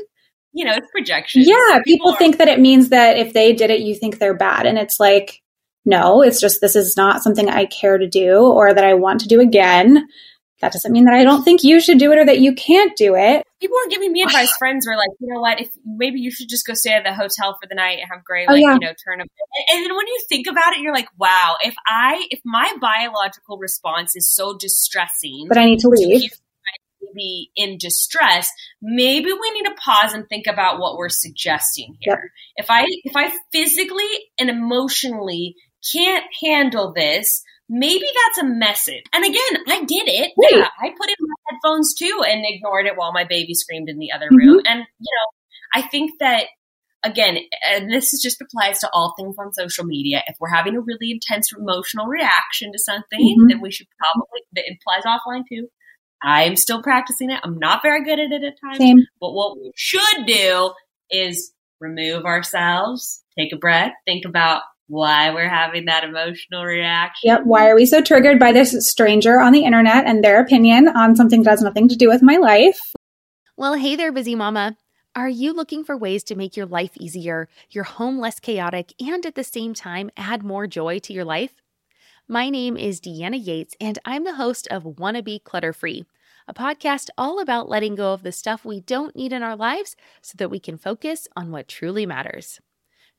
D: You know, it's projection.
C: Yeah, people, people are- think that it means that if they did it, you think they're bad, and it's like, no, it's just this is not something I care to do or that I want to do again. That doesn't mean that I don't think you should do it or that you can't do it.
B: People were giving me advice. Friends were like, you know what? If maybe you should just go stay at the hotel for the night and have great,
C: Oh,
B: like
C: yeah.
B: you know, turn up. And then when you think about it, you're like, wow. If I, if my biological response is so distressing,
C: But I need to
B: to
C: leave.
B: my baby in distress, maybe we need to pause and think about what we're suggesting here. If I if I physically and emotionally can't handle this, maybe that's a message. And again, I did it.
C: Right.
B: Yeah, I put in my headphones too and ignored it while my baby screamed in the other
C: Mhm.
B: room. And you know, I think that again, and this is just applies to all things on social media. If we're having a really intense emotional reaction to something,
C: Mhm.
B: then we should probably, it applies offline too. I am still practicing it. I'm not very good at it at times.
C: Same.
B: But what we should do is remove ourselves, take a breath, think about why we're having that emotional reaction.
C: Yep. Why are we so triggered by this stranger on the internet and their opinion on something that has nothing to do with my life?
E: Well, hey there, busy mama. Are you looking for ways to make your life easier, your home less chaotic, and at the same time add more joy to your life? My name is Deanna Yates, and I'm the host of Wannabe Clutter Free, a podcast all about letting go of the stuff we don't need in our lives so that we can focus on what truly matters.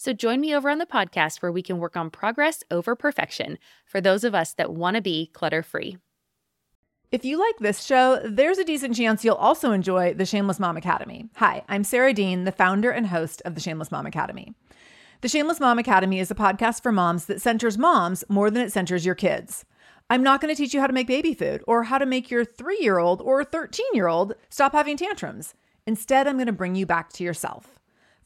E: So join me over on the podcast where we can work on progress over perfection for those of us that want to be clutter free.
F: If you like this show, there's a decent chance you'll also enjoy the Shameless Mom Academy. Hi, I'm Sarah Dean, the founder and host of the Shameless Mom Academy. The Shameless Mom Academy is a podcast for moms that centers moms more than it centers your kids. I'm not going to teach you how to make baby food or how to make your three year old or 13 year old stop having tantrums. Instead, I'm going to bring you back to yourself.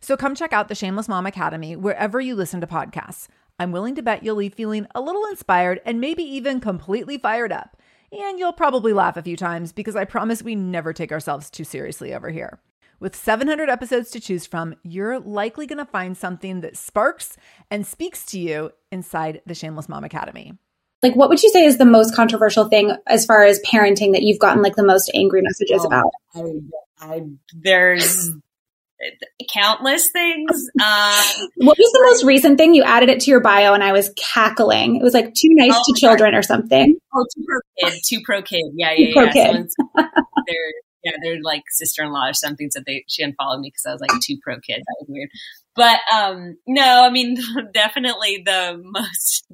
F: So come check out the Shameless Mom Academy wherever you listen to podcasts. I'm willing to bet you'll leave feeling a little inspired and maybe even completely fired up. And you'll probably laugh a few times because I promise we never take ourselves too seriously over here. With 700 episodes to choose from, you're likely going to find something that sparks and speaks to you inside the Shameless Mom Academy.
C: Like, what would you say is the most controversial thing as far as parenting that you've gotten like the most angry messages
B: Oh,
C: about?
B: I, I, there's countless things. Uh,
C: What was the most recent thing? You added it to your bio and I was cackling. It was like too nice
B: Oh
C: to children or something.
B: oh, two pro kid, two pro kid. Yeah, yeah,
C: pro
B: yeah.
C: kid.
B: They're yeah, they're like sister in law or something. So they she unfollowed me because I was like two pro kid. That was weird. But um, no, I mean definitely the most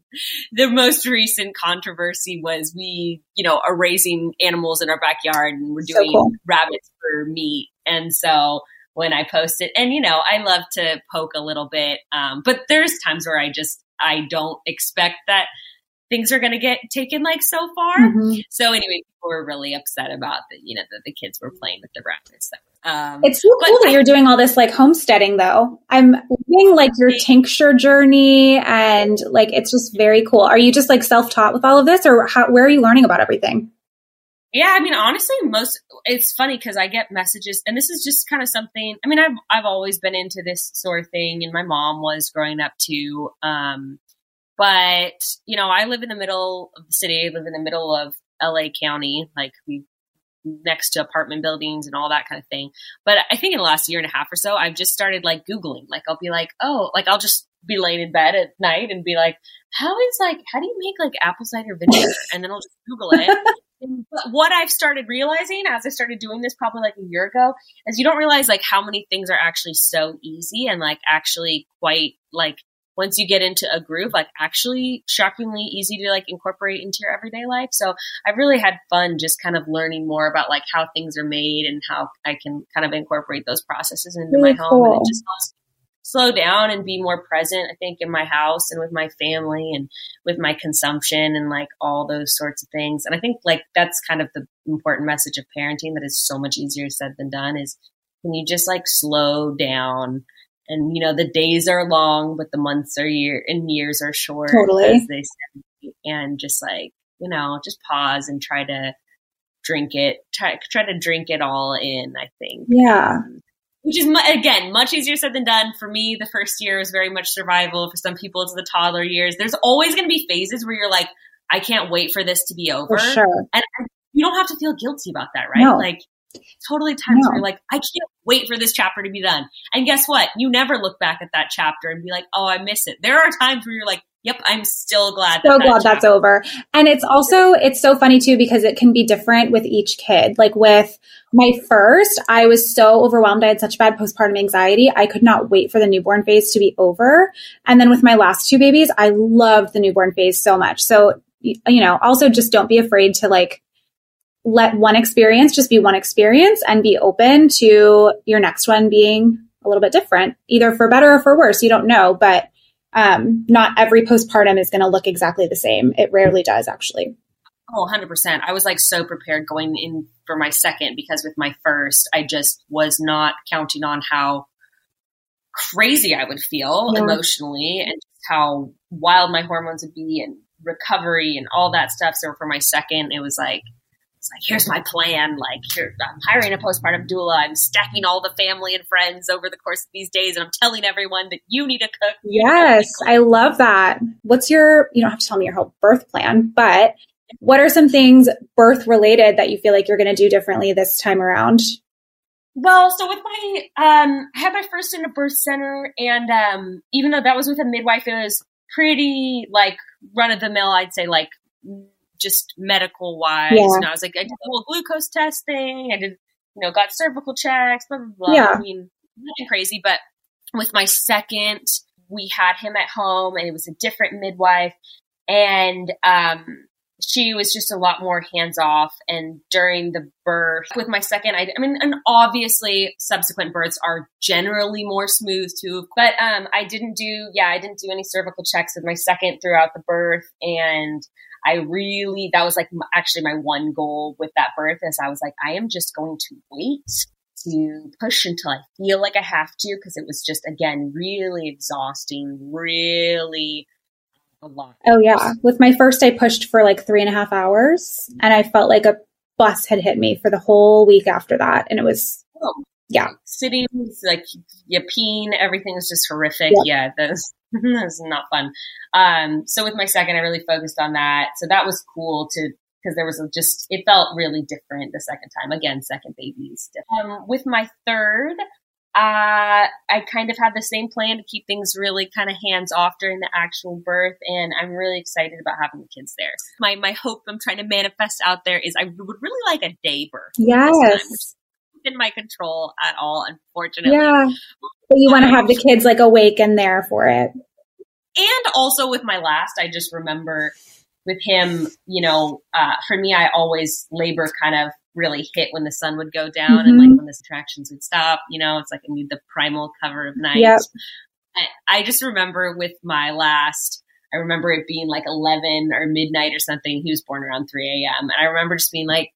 B: the most recent controversy was we you know are raising animals in our backyard and we're
C: So
B: doing
C: cool.
B: rabbits for meat, and so when I post it, and you know I love to poke a little bit, um, but there's times where I just I don't expect that things are going to get taken like so far.
C: Mhm.
B: So anyway, people were really upset about the you know that the kids were playing with the rabbits. So, um,
C: It's so cool that
B: I-
C: you're doing all this like homesteading though. I'm reading like your tincture journey and like it's just very cool. Are you just like self-taught with all of this or how, where are you learning about everything?
B: Yeah, I mean, honestly, most it's funny because I get messages, and this is just kind of something. I mean, I've I've always been into this sort of thing, and my mom was growing up too. Um, but you know, I live in the middle of the city. I live in the middle of LA County, like we next to apartment buildings and all that kind of thing. But I think in the last year and a half or so, I've just started like Googling. Like I'll be like, oh, like I'll just be laying in bed at night and be like, how is like, how do you make like apple cider vinegar? And then I'll just Google it. But what I've started realizing as I started doing this probably like a year ago is you don't realize like how many things are actually so easy and like actually quite like once you get into a groove, like actually shockingly easy to like incorporate into your everyday life. So I've really had fun just kind of learning more about like how things are made and how I can kind of incorporate those processes into
C: Really
B: my home.
C: cool.
B: And it just helps slow down and be more present, I think, in my house and with my family and with my consumption and like all those sorts of things. And I think like that's kind of the important message of parenting that is so much easier said than done is can you just like slow down and you know the days are long but the months are year and years are short
C: Totally.
B: as they say and just like you know just pause and try to drink it try try to drink it all in i think
C: Yeah.
B: Um, which is again much easier said than done. For me the first year is very much survival. For some people it's the toddler years. There's always going to be phases where you're like i can't wait for this to be over.
C: For sure.
B: and you don't have to feel guilty about that right?
C: No.
B: like totally times
C: No.
B: where you're like i can't wait for this chapter to be done. And guess what? You never look back at that chapter and be like oh i miss it. There are times where you're like yep i'm still glad
C: so
B: that
C: glad that's
B: chapter-
C: over. And it's also it's so funny too because it can be different with each kid. Like with my first, I was so overwhelmed. I had such bad postpartum anxiety. I could not wait for the newborn phase to be over. And then with my last two babies, I loved the newborn phase so much. So you know, also just don't be afraid to like let one experience just be one experience and be open to your next one being a little bit different, either for better or for worse. You don't know, but um, not every postpartum is going to look exactly the same. It rarely does, actually.
B: Oh, 100%. I was like so prepared going in for my second because with my first, I just was not counting on how crazy I would feel
C: Yeah.
B: emotionally and how wild my hormones would be and recovery and all that stuff. So for my second, it was like, it's like, here's my plan. Like, here, I'm hiring a postpartum doula. I'm stacking all the family and friends over the course of these days. And I'm telling everyone that you need to cook. you need to
C: Yes,
B: cook.
C: I love that. What's your, you don't have to tell me your whole birth plan, but what are some things birth related that you feel like you're going to do differently this time around?
B: Well, so with my, um, I had my first in a birth center, and um, even though that was with a midwife, it was pretty like run of the mill. I'd say like just medical wise.
C: Yeah.
B: Know, I was like, I did the whole glucose test thing. I did, you know, got cervical checks. Blah blah blah.
C: Yeah.
B: I mean, nothing crazy. But with my second, we had him at home, and it was a different midwife, and um, she was just a lot more hands off. And during the birth with my second, I, I mean, and obviously subsequent births are generally more smooth too. But um, I didn't do, yeah, I didn't do any cervical checks with my second throughout the birth. And I really, that was like actually my one goal with that birth is I was like, I am just going to wait to push until I feel like I have to because it was just again really exhausting, really a lot.
C: Oh, yeah. With my first, I pushed for like three and a half hours and I felt like a bus had hit me for the whole week after that. And it was,
B: Oh.
C: Yeah.
B: Sitting, like, you peeing, everything was just horrific.
C: Yep.
B: Yeah, that that was not fun. Um, so with my second, I really focused on that. So that was cool to, because there was a just, it felt really different the second time. Again, second baby's different. Um, with my third, uh, I kind of had the same plan to keep things really kind of hands off during the actual birth, and I'm really excited about having the kids there. My my hope I'm trying to manifest out there is I would really like a day birth. this time,
C: yes.
B: is in my control at all, unfortunately.
C: Yeah. But you want to have the kids like awake and there for it.
B: And also with my last, I just remember with him, you know, uh, for me, I always labor kind of really hit when the sun would go down and like
C: Mhm.
B: when the contractions would stop. You know, it's like I need the primal cover of night.
C: Yep.
B: I, I just remember with my last, I remember it being like 11 or midnight or something. He was born around 3 a.m. And I remember just being like,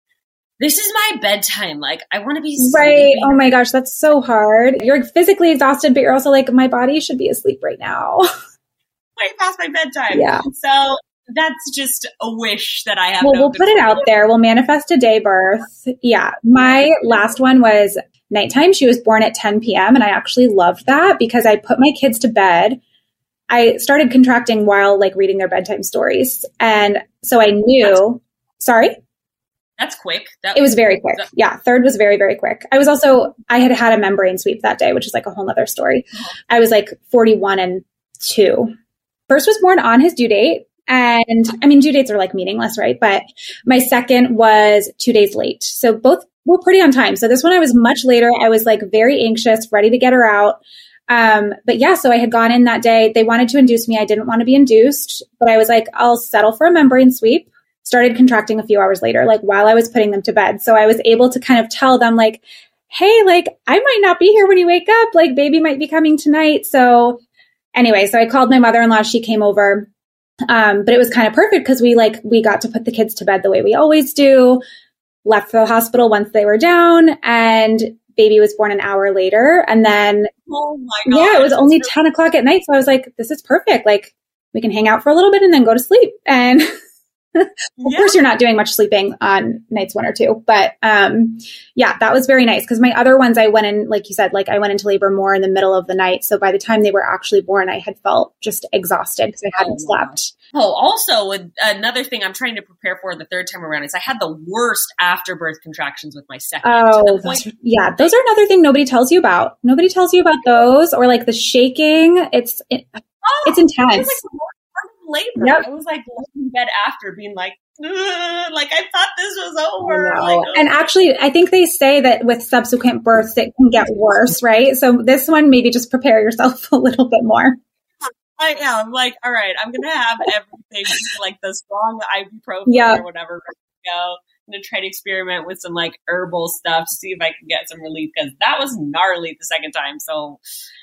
B: this is my bedtime. Like, I want to be
C: Right. Oh my gosh, that's so hard. You're physically exhausted, but you're also like, my body should be asleep right now.
B: way past my bedtime.
C: Yeah.
B: So that's just a wish that I have.
C: well,
B: no
C: we'll put it out there. We'll manifest a day birth. Yeah. My last one was nighttime. She was born at 10 p.m. And I actually loved that because I put my kids to bed. I started contracting while like reading their bedtime stories. And so I knew, sorry,
B: That's quick. That
C: it was very quick. Yeah. Third was very, very quick. I was also, I had had a membrane sweep that day, which is like a whole nother story. I was like 41 and two. First was born on his due date. And I mean, due dates are like meaningless, right? But my second was two days late. So both were pretty on time. So this one I was much later. I was like very anxious, ready to get her out. Um, but yeah, so I had gone in that day. They wanted to induce me. I didn't want to be induced, but I was like, I'll settle for a membrane sweep. Started contracting a few hours later, like while I was putting them to bed. So I was able to kind of tell them, like, hey, like, I might not be here when you wake up. Like, baby might be coming tonight. So anyway, so I called my mother in law. She came over. Um, but it was kind of perfect because we like, we got to put the kids to bed the way we always do, left the hospital once they were down, and baby was born an hour later. And then,
B: Oh my god.
C: yeah, it was only 10 o'clock at night. So I was like, this is perfect. Like, we can hang out for a little bit and then go to sleep. And of
B: Yeah.
C: course, you're not doing much sleeping on nights one or two, but um, yeah, that was very nice because my other ones, I went in, like you said, like I went into labor more in the middle of the night. So by the time they were actually born, I had felt just exhausted because I hadn't
B: Oh,
C: slept.
B: Oh, also with another thing I'm trying to prepare for the third time around is I had the worst afterbirth contractions with my second.
C: Oh, those are- yeah, those are another thing nobody tells you about. Nobody tells you about those or like the shaking. It's it,
B: Oh,
C: it's intense.
B: Labor.
C: Yep.
B: I was like in bed after being like, like I thought this was over. Like, oh.
C: and actually, I think they say that with subsequent births, it can get worse, right? So this one, maybe just prepare yourself a little bit more.
B: I am like, all right, I'm gonna have everything like the strong ibuprofen
C: Yeah.
B: or whatever. Go. I'm gonna try to experiment with some like herbal stuff to see if I can get some relief because that was gnarly the second time. So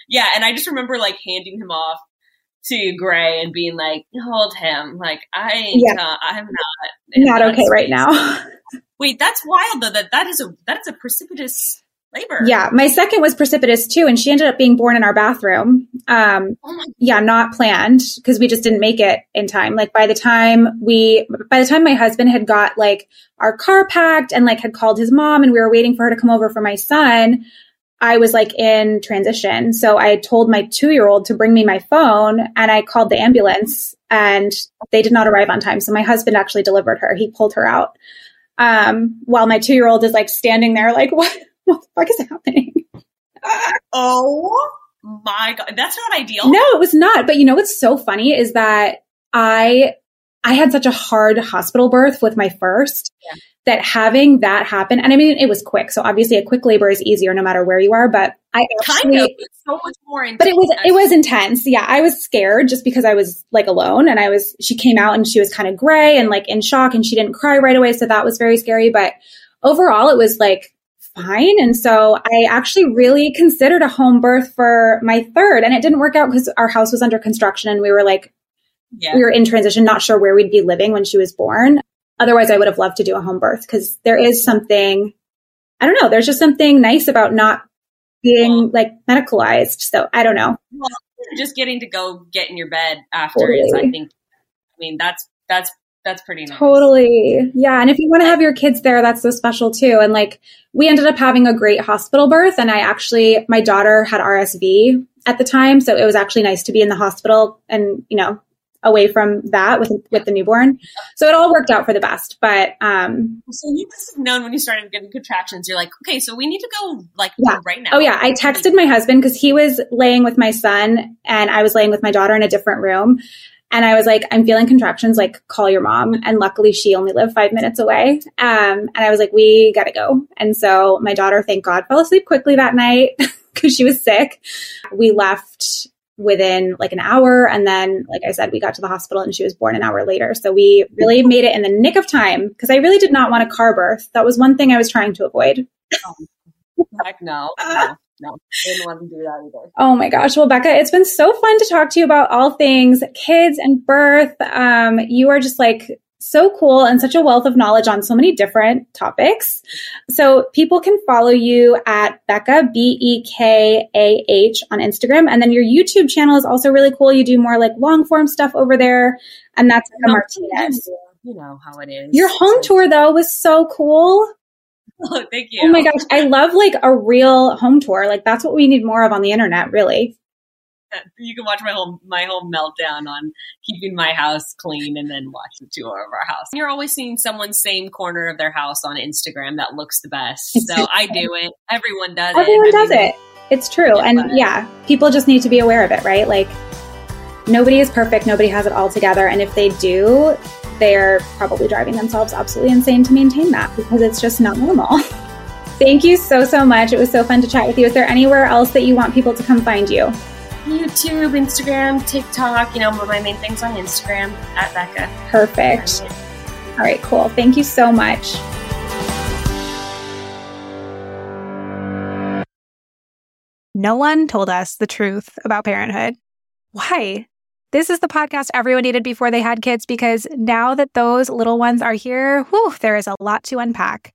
B: yeah, and I just remember like handing him off to Gray and being like, hold him. Like I
C: Yeah.
B: uh, I'm not
C: Not okay right now.
B: Wait, that's wild though. That that is a that is a precipitous labor.
C: Yeah, my second was precipitous too, and she ended up being born in our bathroom. Um,
B: Oh
C: yeah, not planned because we just didn't make it in time. Like by the time we, by the time my husband had got like our car packed and like had called his mom, and we were waiting for her to come over for my son. I was like in transition. So I told my two year old to bring me my phone and I called the ambulance and they did not arrive on time. So my husband actually delivered her. He pulled her out. Um, while my two year old is like standing there, like, what, what the fuck is happening?
B: Oh my god, that's not ideal.
C: No, it was not. But you know what's so funny is that I I had such a hard hospital birth with my first
B: Yeah.
C: that having that happen, and I mean it was quick. So obviously a quick labor is easier no matter where you are. But I
B: kind of. So much more intense.
C: but it was it was intense. Yeah, I was scared just because I was like alone, and I was. She came out and she was kind of gray and like in shock, and she didn't cry right away, so that was very scary. But overall, it was like fine. And so I actually really considered a home birth for my third, and it didn't work out because our house was under construction, and we were like
B: yeah.
C: we were in transition, not sure where we'd be living when she was born. Otherwise, I would have loved to do a home birth because there is something, I don't know, there's just something nice about not being like medicalized. So I don't know.
B: just getting to go get in your bed after is, I think. I mean, that's that's that's pretty nice.
C: Totally. Yeah. And if you want to have your kids there, that's so special too. And like we ended up having a great hospital birth. And I actually, my daughter had RSV at the time. So it was actually nice to be in the hospital and, you know, away from that with with the newborn. So it all worked out for the best. But um
B: So you must have known when you started getting contractions. You're like, okay, so we need to go like
C: Yeah.
B: right now.
C: Oh yeah, I texted my husband because he was laying with my son and I was laying with my daughter in a different room. And I was like, I'm feeling contractions, like call your mom. And luckily she only lived five minutes away. Um, and I was like, we gotta go. And so my daughter, thank God, fell asleep quickly that night because she was sick. We left within like an hour. And then, like I said, we got to the hospital and she was born an hour later. So we really made it in the nick of time because I really did not want a car birth. That was one thing I was trying to avoid.
B: Heck no, no, no. Didn't want to do that either.
C: Oh my gosh. Well, Bekah, it's been so fun to talk to you about all things kids and birth. Um, you are just like so cool and such a wealth of knowledge on so many different topics. So people can follow you at Bekah, B E K A H on Instagram. And then your YouTube channel is also really cool. You do more like long form stuff over there. And that's Bekah Martinez.
B: You know how it is.
C: Your home tour though was so cool.
B: Oh, thank you.
C: Oh my gosh. I love like a real home tour. Like that's what we need more of on the internet, really.
B: You can watch my whole my whole meltdown on keeping my house clean, and then watch the tour of our house. You're always seeing someone's same corner of their house on Instagram that looks the best. So I do it. Everyone does
C: Everyone
B: it. I
C: does
B: mean,
C: it. It's true.
B: Yeah,
C: And
B: but-
C: yeah, people just need to be aware of it, right? Like nobody is perfect, nobody has it all together. And if they do, they're probably driving themselves absolutely insane to maintain that because it's just not normal. Thank you so, so much. It was so fun to chat with you. Is there anywhere else that you want people to come find you?
D: YouTube, Instagram, TikTok, you know, my main things on Instagram at Bekah.
C: Perfect. All right, cool. Thank you so much.
A: No one told us the truth about parenthood. Why? This is the podcast everyone needed before they had kids because now that those little ones are here, whew, there is a lot to unpack.